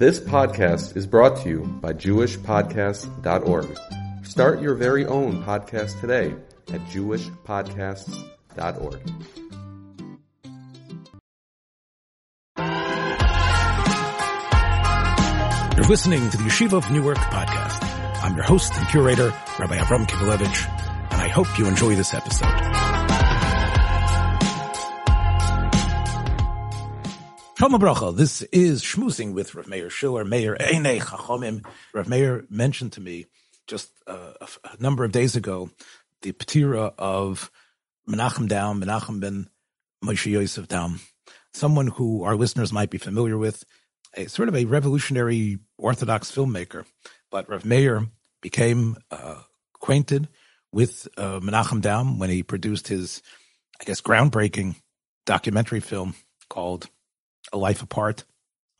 This podcast is brought to you by JewishPodcasts.org. Start your very own podcast today at JewishPodcasts.org. You're listening to the Yeshiva of Newark podcast. I'm your host and curator, Rabbi Avram Kivelevich, and I hope you enjoy this episode. Shalom Bracha. This is Schmoozing with Rav Meir Schiller, Meir Einei Chachomim. Rav Meir mentioned to me just uh, a, a, number of days ago the patira of Menachem Daum, Menachem ben Moshe Yosef Daum, someone who our listeners might be familiar with, a sort of a revolutionary Orthodox filmmaker. But Rav Meir became uh, acquainted with uh, Menachem Daum when he produced his, I guess, groundbreaking documentary film called a Life Apart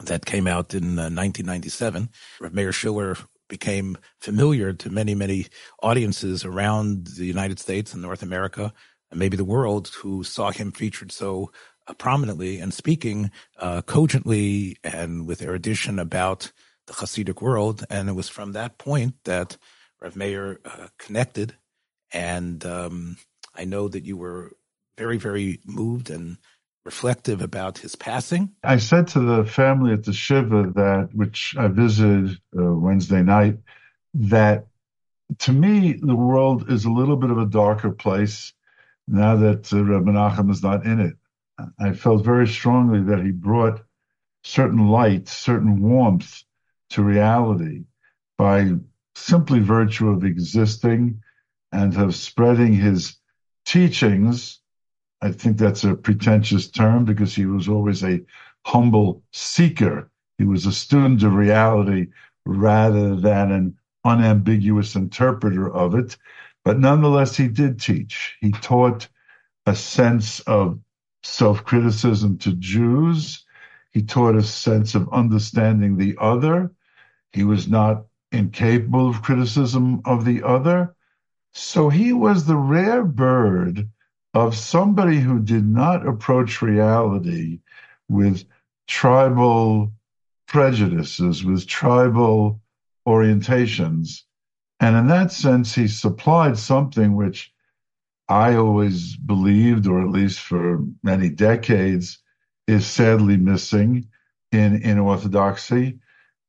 that came out in uh, 1997. Meir Schiller became familiar to many, many audiences around the United States and North America and maybe the world who saw him featured so uh, prominently and speaking uh, cogently and with erudition about the Hasidic world. And it was from that point that Rav Meir uh, connected. And um, I know that you were very, very moved and reflective about his passing. I said to the family at the Shiva that, which I visited uh, Wednesday night, that to me, the world is a little bit of a darker place now that uh, Reb Menachem is not in it. I felt very strongly that he brought certain light, certain warmth to reality by simply virtue of existing and of spreading his teachings I think that's a pretentious term because he was always a humble seeker. He was a student of reality rather than an unambiguous interpreter of it. But nonetheless, he did teach. He taught a sense of self criticism to Jews. He taught a sense of understanding the other. He was not incapable of criticism of the other. So he was the rare bird of somebody who did not approach reality with tribal prejudices, with tribal orientations. And in that sense, he supplied something which I always believed, or at least for many decades, is sadly missing in, in Orthodoxy.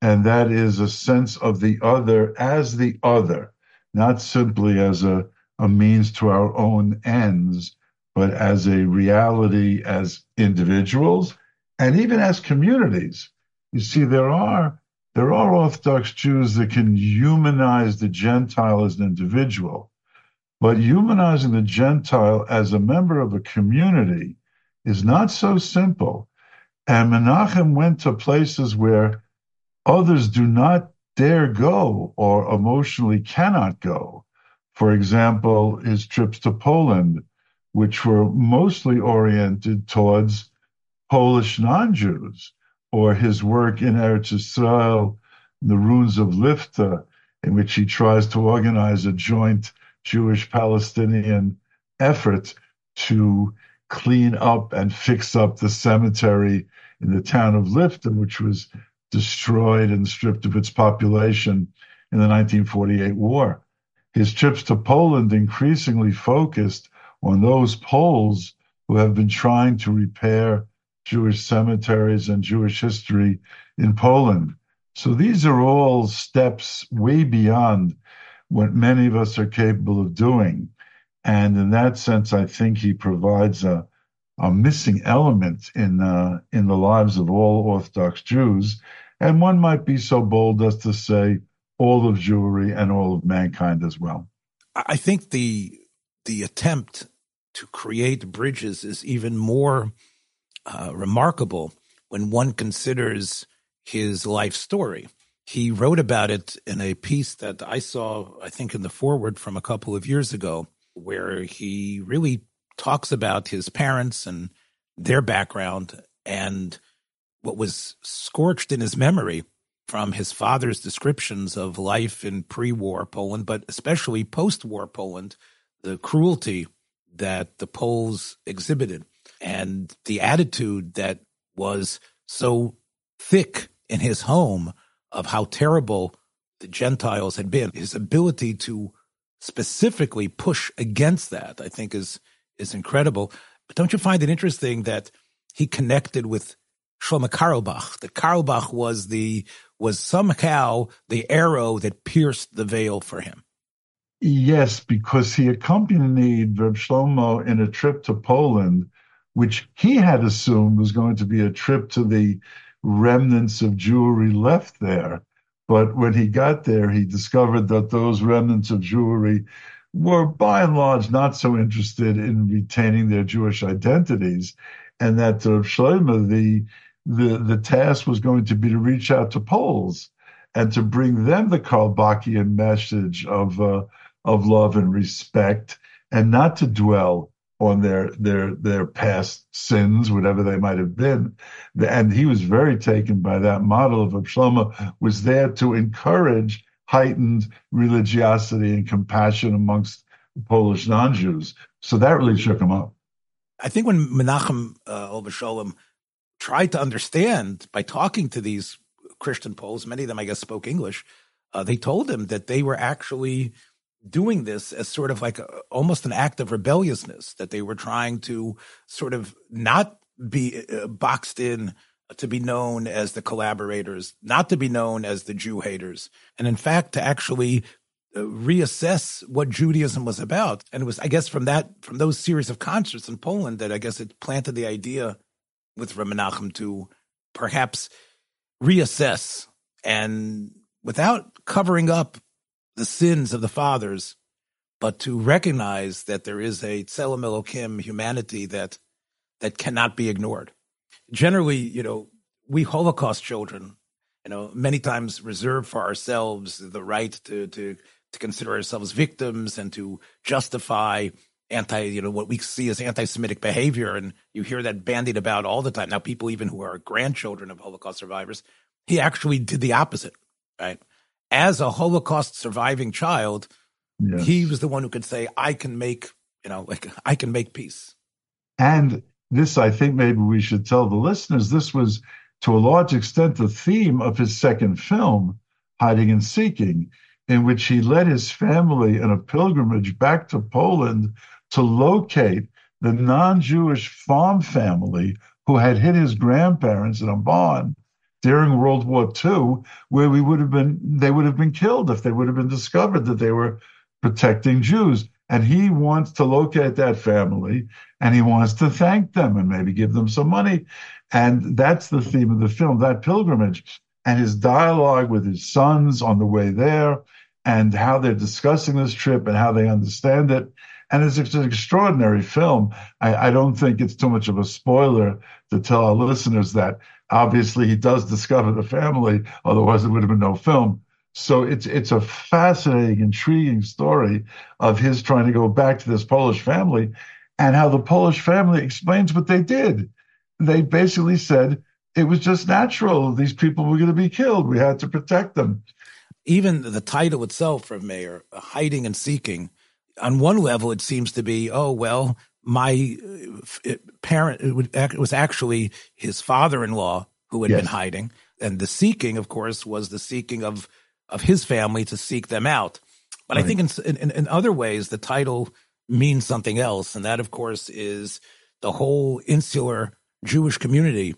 And that is a sense of the other as the other, not simply as a a means to our own ends, but as a reality as individuals and even as communities. You see, there are there are Orthodox Jews that can humanize the Gentile as an individual, but humanizing the Gentile as a member of a community is not so simple. And Menachem went to places where others do not dare go or emotionally cannot go. For example, his trips to Poland, which were mostly oriented towards Polish non-Jews, or his work in Eretz Israel, the ruins of Lifta, in which he tries to organize a joint Jewish-Palestinian effort to clean up and fix up the cemetery in the town of Lifta, which was destroyed and stripped of its population in the 1948 war his trips to Poland increasingly focused on those Poles who have been trying to repair Jewish cemeteries and Jewish history in Poland. So these are all steps way beyond what many of us are capable of doing. And in that sense, I think he provides a, a missing element in uh, in the lives of all Orthodox Jews. And one might be so bold as to say all of Jewry and all of mankind as well. I think the the attempt to create bridges is even more uh, remarkable when one considers his life story. He wrote about it in a piece that I saw, I think, in the forward from a couple of years ago, where he really talks about his parents and their background and what was scorched in his memory from his father's descriptions of life in pre-war Poland, but especially post-war Poland, the cruelty that the Poles exhibited and the attitude that was so thick in his home of how terrible the Gentiles had been. His ability to specifically push against that, I think, is is incredible. But don't you find it interesting that he connected with Shlomo Carlebach? That Carlebach was the was somehow the arrow that pierced the veil for him. Yes, because he accompanied Reb Shlomo in a trip to Poland, which he had assumed was going to be a trip to the remnants of Jewry left there. But when he got there, he discovered that those remnants of Jewry were by and large not so interested in retaining their Jewish identities, and that uh, Shlomo, the, the the task was going to be to reach out to Poles and to bring them the Carlebachian message of uh, of love and respect, and not to dwell on their their their past sins, whatever they might have been. And he was very taken by that model of Shlomo was there to encourage heightened religiosity and compassion amongst Polish non-Jews. So that really shook him up. I think when Menachem uh, Sholem tried to understand by talking to these Christian Poles, many of them, I guess, spoke English. Uh, they told him that they were actually doing this as sort of like a, almost an act of rebelliousness that they were trying to sort of not be uh, boxed in to be known as the collaborators, not to be known as the Jew haters, and in fact to actually uh, reassess what Judaism was about. And it was, I guess, from that from those series of concerts in Poland that I guess it planted the idea with Menachem to perhaps reassess and without covering up the sins of the fathers, but to recognize that there is a Tselem Elokim humanity that that cannot be ignored. Generally, you know, we Holocaust children, you know, many times reserve for ourselves the right to to to consider ourselves victims and to justify anti, you know, what we see as anti-Semitic behavior, and you hear that bandied about all the time. Now, people even who are grandchildren of Holocaust survivors, he actually did the opposite, right? as a Holocaust surviving child, yes. he was the one who could say, I can make, you know, like I can make peace. And this, I think maybe we should tell the listeners, this was to a large extent the theme of his second film, Hiding and Seeking, in which he led his family on a pilgrimage back to Poland to locate the non Jewish farm family who had hid his grandparents in a barn during World War II, where we would have been, they would have been killed if they would have been discovered that they were protecting Jews. And he wants to locate that family and he wants to thank them and maybe give them some money. And that's the theme of the film, that pilgrimage and his dialogue with his sons on the way there and how they're discussing this trip and how they understand it. And it's an extraordinary film. I, I don't think it's too much of a spoiler to tell our listeners that obviously he does discover the family, otherwise there would have been no film. So it's it's a fascinating, intriguing story of his trying to go back to this Polish family and how the Polish family explains what they did. They basically said it was just natural. These people were going to be killed. We had to protect them. Even the title itself Rav Meir, hiding and seeking, on one level, it seems to be, oh, well, my uh, parent, it was actually his father-in-law who had yes. been hiding. And the seeking, of course, was the seeking of, of his family to seek them out. But right. I think in, in, in other ways, the title means something else. And that, of course, is the whole insular Jewish community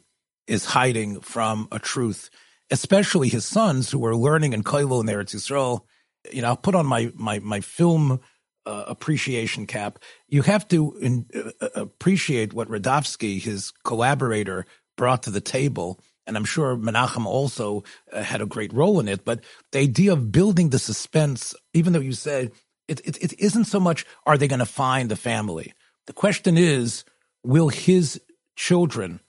is hiding from a truth, especially his sons who are learning in Koilo and Eretz Yisrael. You know, I'll put on my, my, my film uh, appreciation cap. You have to in, uh, appreciate what Rudavsky, his collaborator, brought to the table. And I'm sure Menachem also uh, had a great role in it. But the idea of building the suspense, even though you said it, it, it isn't so much are they going to find the family? The question is, will his children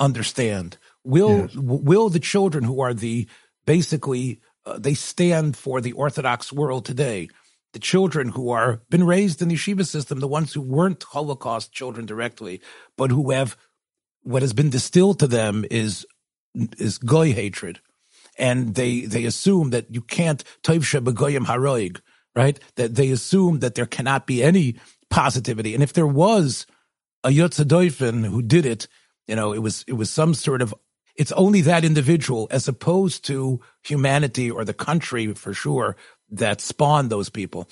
understand? Will yes. will the children who are the basically uh, they stand for the Orthodox world today? The children who are been raised in the yeshiva system, the ones who weren't Holocaust children directly, but who have what has been distilled to them is is goy hatred, and they they assume that you can't toivsha begoyim haroig, right? That they assume that there cannot be any positivity, and if there was a yotzadoifen who did it, you know, it was it was some sort of it's only that individual as opposed to humanity or the country for sure that spawned those people.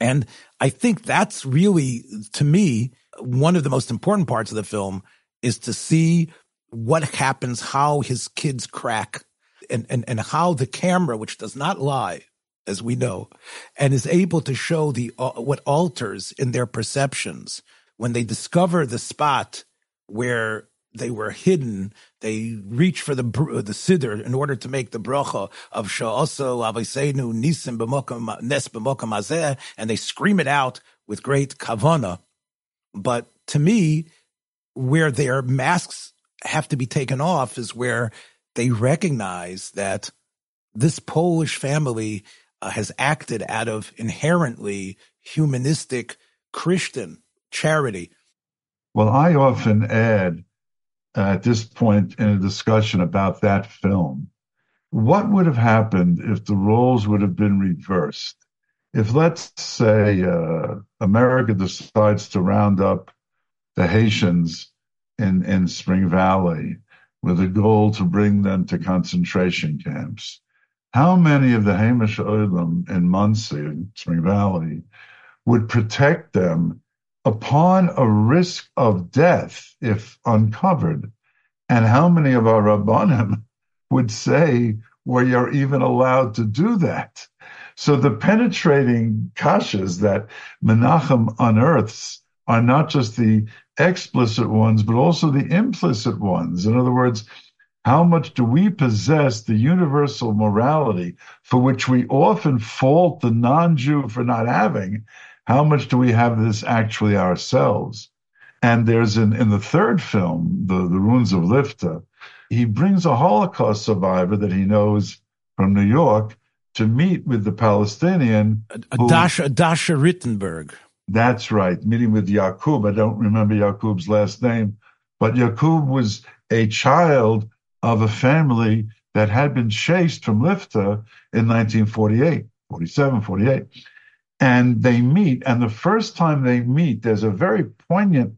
And I think that's really, to me, one of the most important parts of the film is to see what happens, how his kids crack and, and, and how the camera, which does not lie, as we know, and is able to show the, uh, what alters in their perceptions when they discover the spot where they were hidden. They reach for the the siddur in order to make the bracha of sha'oso aviseinu nisim b'mokam nes b'mokam azeh, and they scream it out with great kavana. But to me, where their masks have to be taken off is where they recognize that this Polish family uh, has acted out of inherently humanistic Christian charity. Well, I often add at this point in a discussion about that film, what would have happened if the roles would have been reversed? If, let's say, uh, America decides to round up the Haitians in, in Spring Valley with a goal to bring them to concentration camps, how many of the Hamish Olam in in Spring Valley, would protect them upon a risk of death if uncovered. And how many of our Rabbanim would say, well, you're even allowed to do that? So the penetrating kashas that Menachem unearths are not just the explicit ones, but also the implicit ones. In other words, how much do we possess the universal morality for which we often fault the non Jew for not having, how much do we have this actually ourselves? And there's in, in the third film, the, the Ruins of Lifta, he brings a Holocaust survivor that he knows from New York to meet with the Palestinian. Who, Dasha, Dasha Rittenberg. That's right, meeting with Yakub. I don't remember Yakub's last name, but Yakub was a child of a family that had been chased from Lifta in 1948, 47, 48 and they meet. And the first time they meet, there's a very poignant,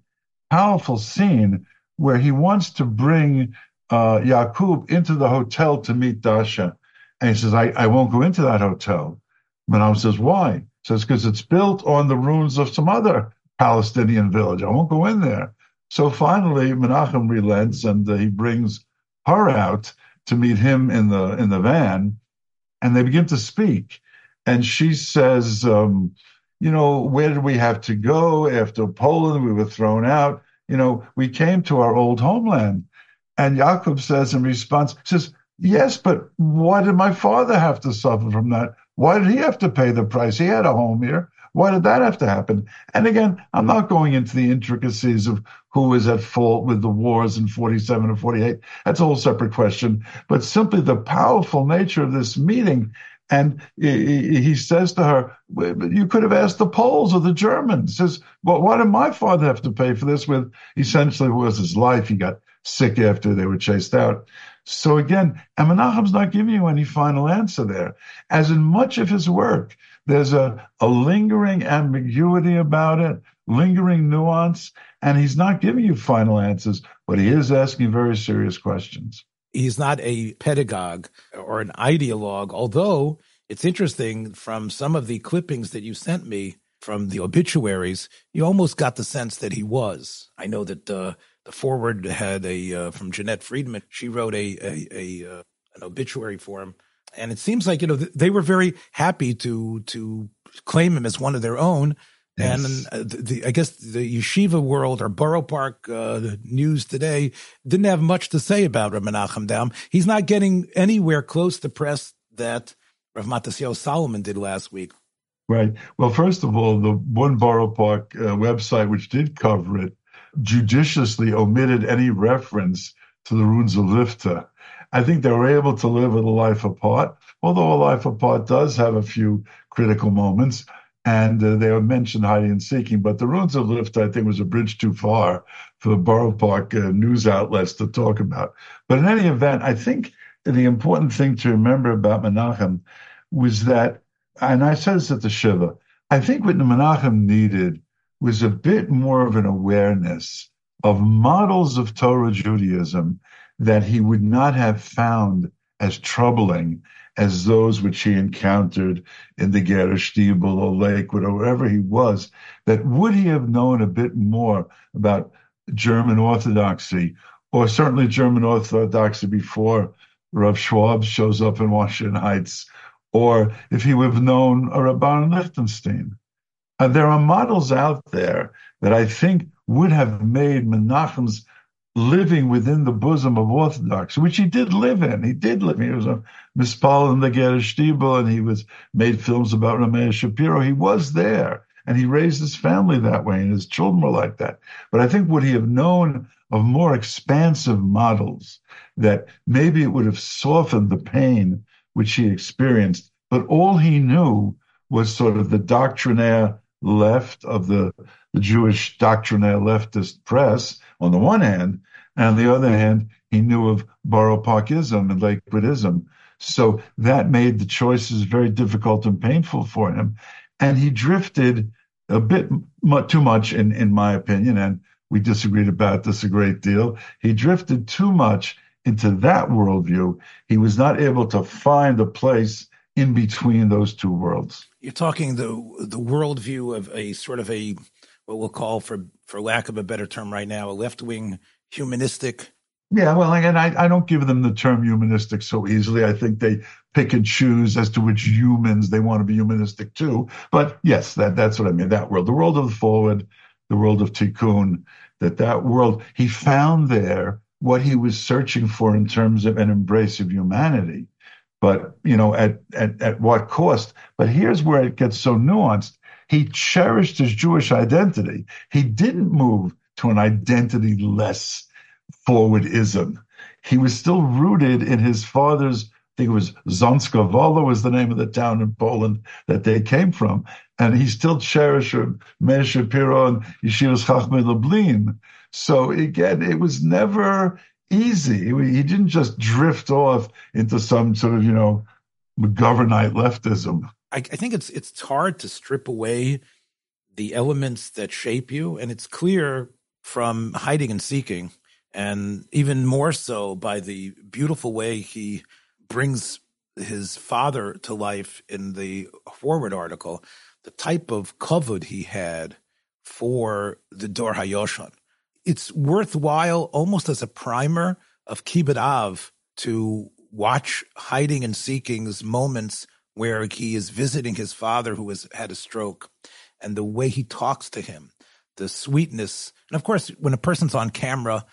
powerful scene where he wants to bring uh, Yakub into the hotel to meet Dasha. And he says, I, I won't go into that hotel. Menachem says, why? He says, because it's built on the ruins of some other Palestinian village. I won't go in there. So finally, Menachem relents and uh, he brings her out to meet him in the in the van, and they begin to speak and she says, um, you know, where did we have to go after Poland? We were thrown out. You know, we came to our old homeland. And Jacob says in response, says, yes, but why did my father have to suffer from that? Why did he have to pay the price? He had a home here. Why did that have to happen? And again, I'm not going into the intricacies of who is at fault with the wars in 47 and 48. That's a whole separate question. But simply the powerful nature of this meeting and he says to her, "You could have asked the Poles or the Germans." He says, "Well, why did my father have to pay for this?" With essentially was his life. He got sick after they were chased out. So again, Menachem's not giving you any final answer there. As in much of his work, there's a, a lingering ambiguity about it, lingering nuance, and he's not giving you final answers, but he is asking very serious questions he's not a pedagogue or an ideologue, although it's interesting from some of the clippings that you sent me from the obituaries, you almost got the sense that he was. I know that uh, the forward had a uh, from Jeanette Friedman. She wrote a a, a uh, an obituary for him, and it seems like you know they were very happy to to claim him as one of their own. Yes. And uh, the, the, I guess the yeshiva world or Borough Park uh, news today didn't have much to say about Rav Menachem Daum. He's not getting anywhere close to press that Rav Matasyahu Salomon did last week. Right. Well, first of all, the one Borough Park uh, website, which did cover it, judiciously omitted any reference to the ruins of Lifta. I think they were able to live with a life apart, although a life apart does have a few critical moments and uh, they were mentioned hiding and seeking. But the ruins of Lift, I think, was a bridge too far for the Borough Park uh, news outlets to talk about. But in any event, I think the important thing to remember about Menachem was that, and I said this at the Shiva, I think what Menachem needed was a bit more of an awareness of models of Torah Judaism that he would not have found as troubling as those which he encountered in the Ger Shtibel or Lakewood or wherever he was, that would he have known a bit more about German Orthodoxy, or certainly German Orthodoxy before Rav Schwab shows up in Washington Heights, or if he would have known a Rabban Lichtenstein. Uh, there are models out there that I think would have made Menachem's living within the bosom of Orthodoxy, which he did live in. He did live. He was a mispal in the Ger Shtibel, and he was made films about Rameir Shapiro. He was there, and he raised his family that way, and his children were like that. But I think would he have known of more expansive models that maybe it would have softened the pain which he experienced. But all he knew was sort of the doctrinaire left of the, the Jewish doctrinaire leftist press on the one hand, and on the other hand, he knew of Borough Parkism and Lakewoodism. So that made the choices very difficult and painful for him. And he drifted a bit too much, in, in my opinion, and we disagreed about this a great deal. He drifted too much into that worldview. He was not able to find a place in between those two worlds. You're talking the the worldview of a sort of a what we'll call, for for lack of a better term, right now, a left wing humanistic. Yeah, well, and I, I don't give them the term humanistic so easily. I think they pick and choose as to which humans they want to be humanistic too. But yes, that that's what I mean. That world, the world of the forward, the world of tikkun, that that world he found there what he was searching for in terms of an embrace of humanity. But you know, at at at what cost? But here's where it gets so nuanced he cherished his Jewish identity. He didn't move to an identity less forwardism. He was still rooted in his father's, I think it was Zduńska Wola was the name of the town in Poland that they came from. And he still cherished Meir Shapiro and Yeshivas Chachmei Lublin. So again, it was never easy. He didn't just drift off into some sort of, you know, McGovernite leftism. I, I think it's it's hard to strip away the elements that shape you, and it's clear from hiding and seeking, and even more so by the beautiful way he brings his father to life in the forward article, the type of covet he had for the Dor Hayoshan. It's worthwhile, almost as a primer of Kibbud Av, to watch hiding and seeking's moments where he is visiting his father who has had a stroke and the way he talks to him, the sweetness. And of course, when a person's on camera,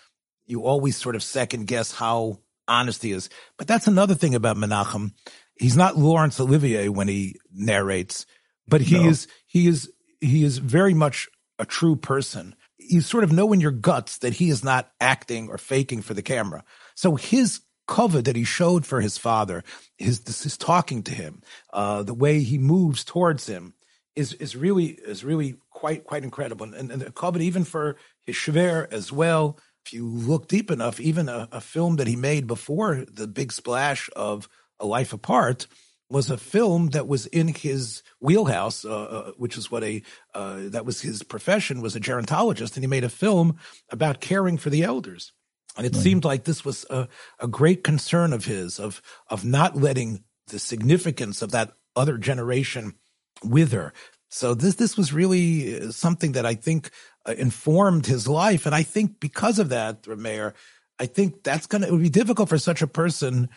you always sort of second guess how honest he is. But that's another thing about Menachem. He's not Laurence Olivier when he narrates, but he no. is, he is, he is very much a true person. You sort of know in your guts that he is not acting or faking for the camera. So his cover that he showed for his father, his his talking to him, uh, the way he moves towards him, is is really is really quite quite incredible. And, and the cover even for his shver as well. If you look deep enough, even a, a, film that he made before the big splash of A Life Apart was a film that was in his wheelhouse, uh, uh which is what a uh, that was his profession was a gerontologist, and he made a film about caring for the elders. And it right. seemed like this was a, a great concern of his of of not letting the significance of that other generation wither. So this this was really uh, something that I think uh, informed his life, and I think because of that, Meir, I think that's gonna it would be difficult for such a person,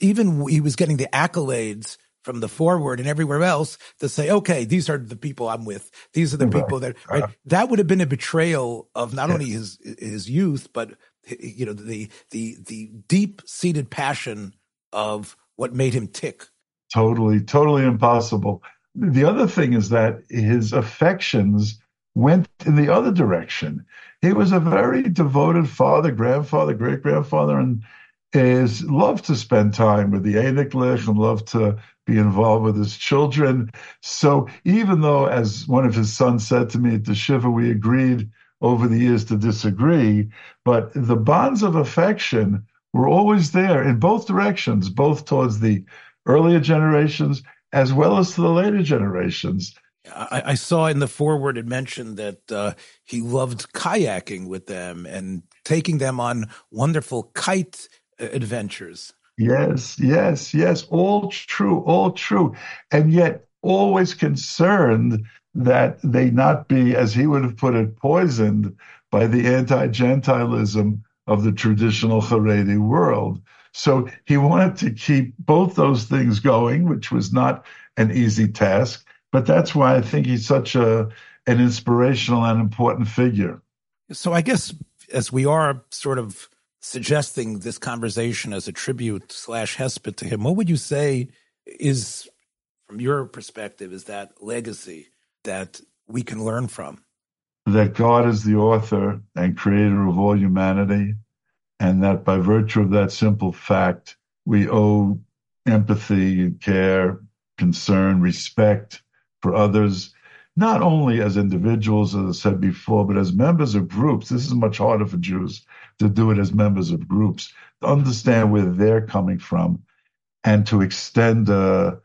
even he was getting the accolades from the forward and everywhere else to say, okay, these are the people I'm with. These are the right. people that right. Uh, that would have been a betrayal of not only his his youth, but you know the the the deep seated passion of what made him tick. Totally, totally impossible. The other thing is that his affections went in the other direction. He was a very devoted father, grandfather, great grandfather, and is loved to spend time with the Eniklich and loved to be involved with his children. So even though, as one of his sons said to me at the Shiva, we agreed over the years to disagree, but the bonds of affection were always there in both directions, both towards the earlier generations as well as to the later generations. I, I saw in the Forward it mentioned that uh, he loved kayaking with them and taking them on wonderful kite adventures. Yes, yes, yes. All true, all true. And yet always concerned that they not be, as he would have put it, poisoned by the anti Gentilism of the traditional Haredi world. So he wanted to keep both those things going, which was not an easy task. But that's why I think he's such a an inspirational and important figure. So I guess as we are sort of suggesting this conversation as a tribute slash hesped to him, what would you say is, from your perspective, is that legacy that we can learn from? That God is the author and creator of all humanity, and that by virtue of that simple fact, we owe empathy and care, concern, respect for others, not only as individuals, as I said before, but as members of groups. This is much harder for Jews to do it as members of groups, to understand where they're coming from, and to extend uh,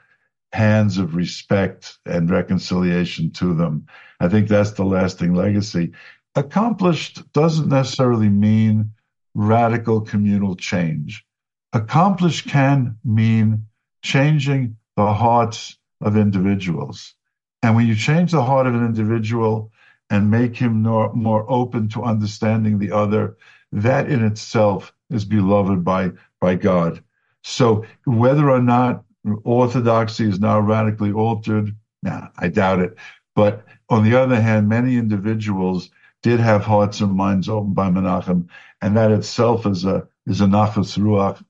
hands of respect and reconciliation to them. I think that's the lasting legacy. Accomplished doesn't necessarily mean radical communal change. Accomplished can mean changing the hearts of individuals. And when you change the heart of an individual and make him more, more open to understanding the other, that in itself is beloved by, by God. So whether or not orthodoxy is now radically altered, nah, I doubt it. But on the other hand, many individuals did have hearts and minds opened by Menachem, and that itself is a is a nachas ruach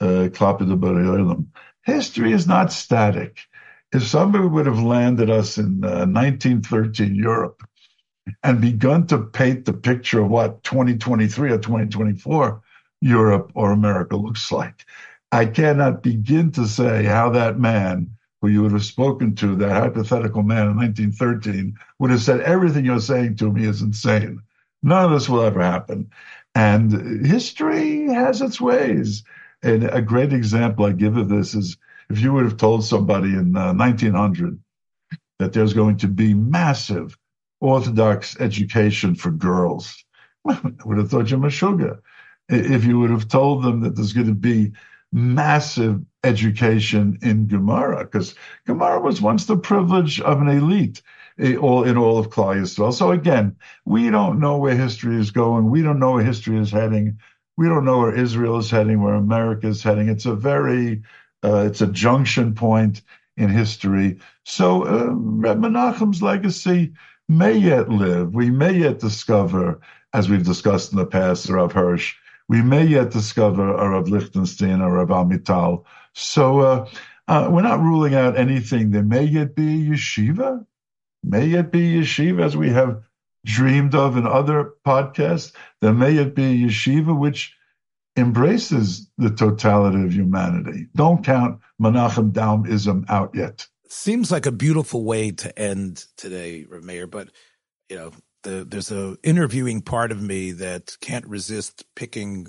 uh, History is not static. If somebody would have landed us in uh, 1913 Europe and begun to paint the picture of what 2023 or 2024 Europe or America looks like, I cannot begin to say how that man who you would have spoken to, that hypothetical man in 1913, would have said, Everything you're saying to me is insane. None of this will ever happen. And history has its ways. And a great example I give of this is if you would have told somebody in uh, 1900 that there's going to be massive Orthodox education for girls, I would have thought you're Meshuggah. If you would have told them that there's going to be massive education in Gemara, because Gemara was once the privilege of an elite eh, all in all of Klal Yisrael. So again, we don't know where history is going. We don't know where history is heading. We don't know where Israel is heading, where America is heading. It's a very, uh, it's a junction point in history. So uh, Menachem's legacy may yet live. We may yet discover, as we've discussed in the past, Rav Hirsch, we may yet discover a Rav Lichtenstein or Rav Amital. So uh, uh, we're not ruling out anything. There may yet be yeshiva, may yet be yeshiva as we have dreamed of in other podcasts. There may yet be yeshiva which embraces the totality of humanity. Don't count Menachem Daumism out yet. Seems like a beautiful way to end today, Meir, but you know, the, there's a interviewing part of me that can't resist picking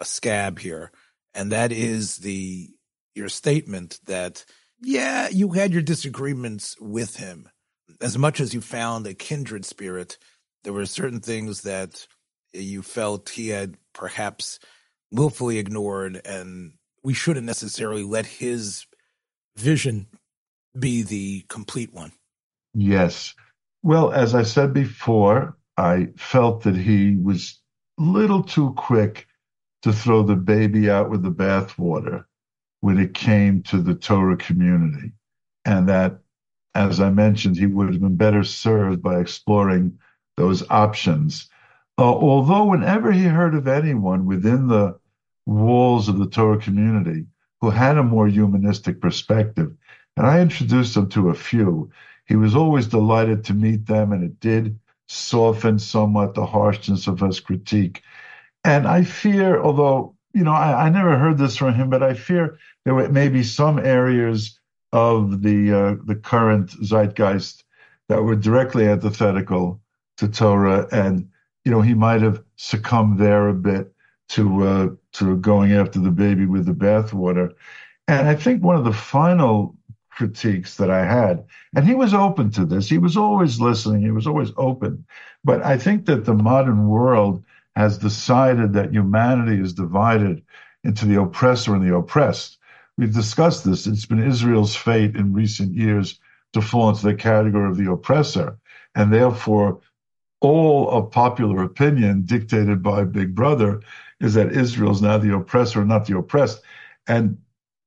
a scab here, and that is the your statement that yeah, you had your disagreements with him as much as you found a kindred spirit. There were certain things that you felt he had perhaps willfully ignored, and we shouldn't necessarily let his vision be the complete one. Yes. Well, as I said before, I felt that he was a little too quick to throw the baby out with the bathwater when it came to the Torah community. And that, as I mentioned, he would have been better served by exploring those options. Uh, although, whenever he heard of anyone within the walls of the Torah community who had a more humanistic perspective, and I introduced him to a few, he was always delighted to meet them, and it did soften somewhat the harshness of his critique. And I fear, although, you know, I, I never heard this from him, but I fear there were maybe some areas of the uh, the current zeitgeist that were directly antithetical to Torah, and you know he might have succumbed there a bit to uh, to going after the baby with the bathwater. And I think one of the final critiques that I had. And he was open to this. He was always listening. He was always open. But I think that the modern world has decided that humanity is divided into the oppressor and the oppressed. We've discussed this. It's been Israel's fate in recent years to fall into the category of the oppressor. And therefore, all of popular opinion dictated by Big Brother is that Israel is now the oppressor, not the oppressed. And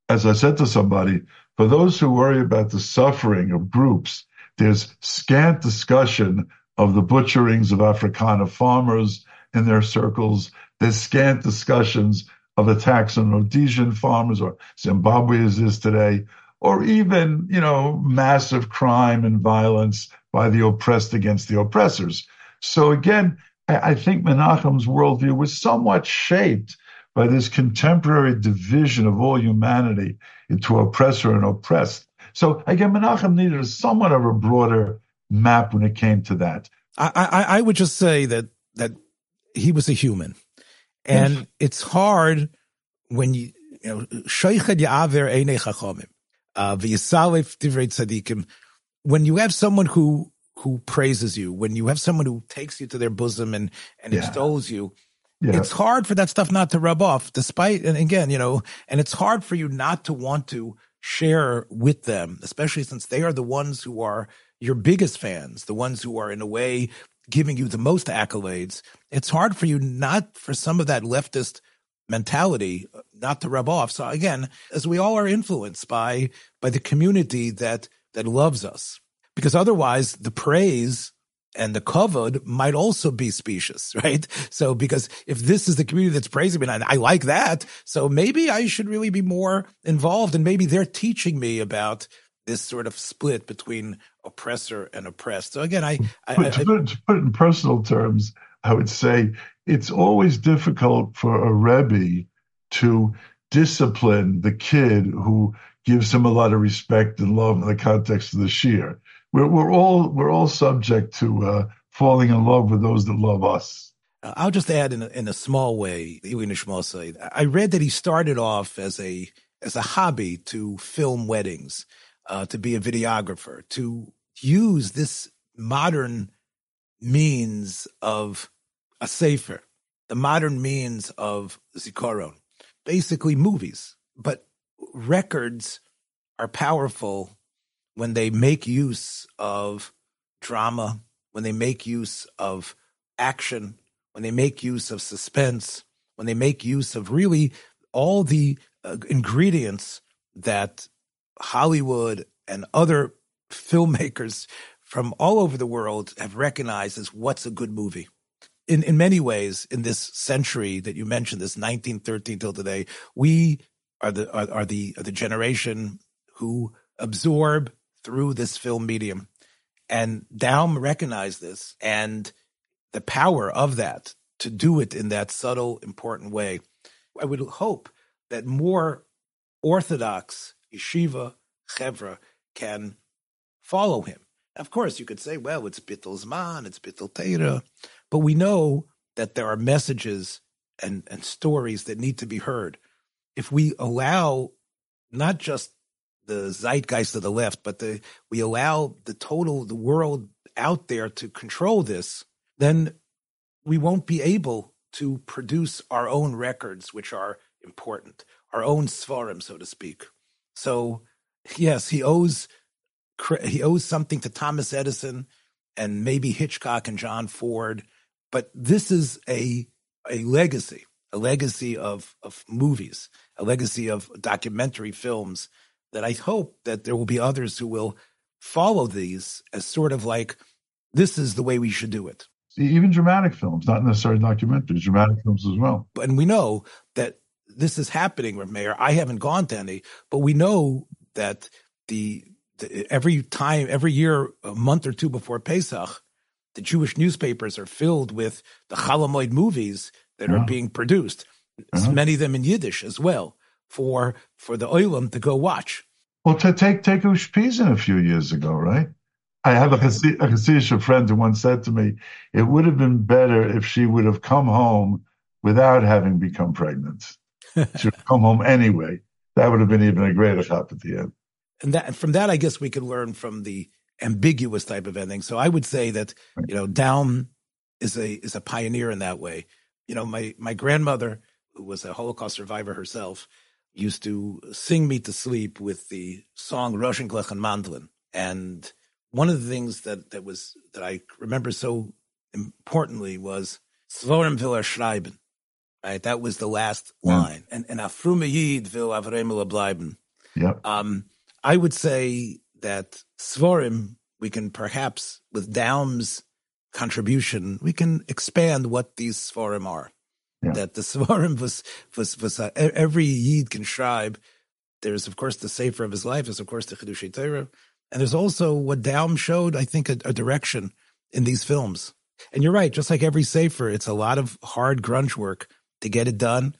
as I said to somebody, for those who worry about the suffering of groups, there's scant discussion of the butcherings of Afrikaner farmers in their circles. There's scant discussions of attacks on Rhodesian farmers or Zimbabwe as is today, or even, you know, massive crime and violence by the oppressed against the oppressors. So again, I think Menachem's worldview was somewhat shaped by this contemporary division of all humanity into oppressor and oppressed. So again, Menachem needed a somewhat of a broader map when it came to that. I, I, I would just say that that he was a human, and it's hard when you you know uh, when you have someone who who praises you, when you have someone who takes you to their bosom and and yeah. extols you, yeah. it's hard for that stuff not to rub off. Despite and again, you know, and it's hard for you not to want to share with them, especially since they are the ones who are your biggest fans, the ones who are in a way giving you the most accolades. It's hard for you not for some of that leftist mentality not to rub off. So again, as we all are influenced by by the community that that loves us, because otherwise the praise and the kavod might also be specious, right? So because if this is the community that's praising me and I, I like that, so maybe I should really be more involved and maybe they're teaching me about this sort of split between oppressor and oppressed. So again, I, I, but to, put, to put it in personal terms, I would say it's always difficult for a rebbe to discipline the kid who gives him a lot of respect and love in the context of the shiur. We're, we're all we're all subject to uh, falling in love with those that love us. I'll just add in a, in a small way, I read that he started off as a as a hobby to film weddings, uh, to be a videographer, to use this modern means of a sefer, the modern means of zikaron, basically movies. But records are powerful when they make use of drama, when they make use of action, when they make use of suspense, when they make use of really all the uh, ingredients that Hollywood and other filmmakers from all over the world have recognized as what's a good movie. In in many ways, in this century that you mentioned, this 1913 till today, we are the are, are the are the generation who absorb through this film medium, and Daum recognized this and the power of that to do it in that subtle, important way. I would hope that more orthodox yeshiva chevra can follow him. Of course, you could say, well, it's Bittul Zman, it's Bittul Teira, but we know that there are messages and, and stories that need to be heard. If we allow not just the zeitgeist of the left, but the, we allow the total, the world out there to control this, then we won't be able to produce our own records, which are important, our own svarim, so to speak. So, yes, he owes he owes something to Thomas Edison and maybe Hitchcock and John Ford, but this is a a legacy, a legacy of of movies, a legacy of documentary films that I hope that there will be others who will follow these as sort of like this is the way we should do it. Even dramatic films, not necessarily documentaries, dramatic films as well. And we know that this is happening, Meir. I haven't gone to any, but we know that the every time, every year, a month or two before Pesach, the Jewish newspapers are filled with the Chalamoid movies that are being produced. Uh-huh. Many of them in Yiddish as well for for the Olam to go watch. Well, to take take Ushpizin a few years ago, right? I have a Hasidic friend who once said to me, "It would have been better if she would have come home without having become pregnant. she would come home anyway. That would have been even a greater chap at the end." and that from that, I guess we could learn from the ambiguous type of ending. So I would say that you know, Daum is a is a pioneer in that way. you know, my, my grandmother, who was a Holocaust survivor herself, used to sing me to sleep with the song Rosenglech and Mandlin. And one of the things that, that was, that I remember so importantly was Svorim will schreiben. Right? That was the last yeah. line. And, and Afrume Yid will Avremel bleiben. Yep. Um, I would say that Svorim, we can perhaps, with Daum's contribution, we can expand what these Svorim are. Yeah. That the Svarim was, was, was uh, every Yid can schreibe. There's, of course, the Sefer of his life. There's, of course, the Chidushei Torah. And there's also what Daum showed, I think, a, a, direction in these films. And you're right, just like every Sefer, it's a lot of hard grunge work to get it done,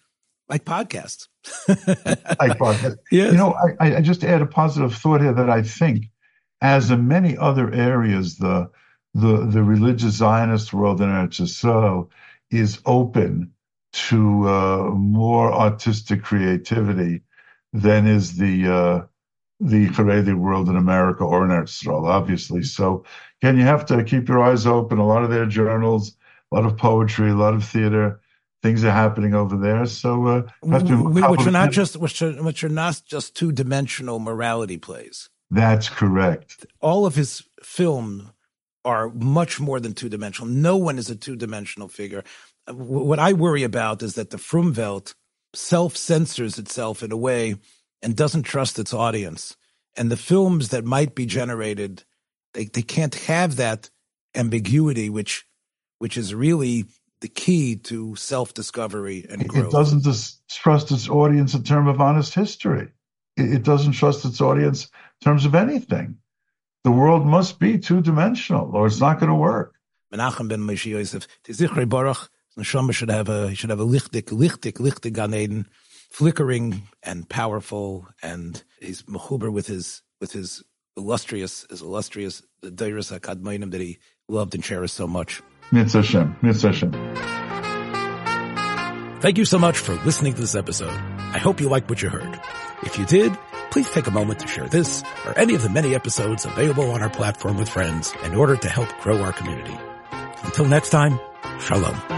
like podcasts. like podcasts. Yes. You know, I, I just add a positive thought here that I think, as in many other areas, the the, the religious Zionist world in Eretz Yisrael is open to uh, more artistic creativity than is the uh, the Haredi world in America or in Israel, obviously. So, again, you have to keep your eyes open. A lot of their journals, a lot of poetry, a lot of theater, things are happening over there. So, uh, which are not just which are, which are not just two dimensional morality plays. That's correct. All of his film are much more than two dimensional. No one is a two dimensional figure what I worry about is that the Frumwelt self censors itself in a way and doesn't trust its audience. And the films that might be generated, they, they can't have that ambiguity, which which is really the key to self discovery and growth. It doesn't trust its audience in terms of honest history. It, it doesn't trust its audience in terms of anything. The world must be two dimensional, or it's not going to work. Menachem ben Moshe Yosef, Baruch, Neshama should have a he should have a lichtik, lichtik, lichtik ganeden, flickering and powerful, and he's mechuber with his with his illustrious, his illustrious the Deiris Akadmainim that he loved and cherished so much. Mitzvah Hashem, Mitzvah Hashem. Thank you so much for listening to this episode. I hope you liked what you heard. If you did, please take a moment to share this or any of the many episodes available on our platform with friends in order to help grow our community. Until next time, Shalom.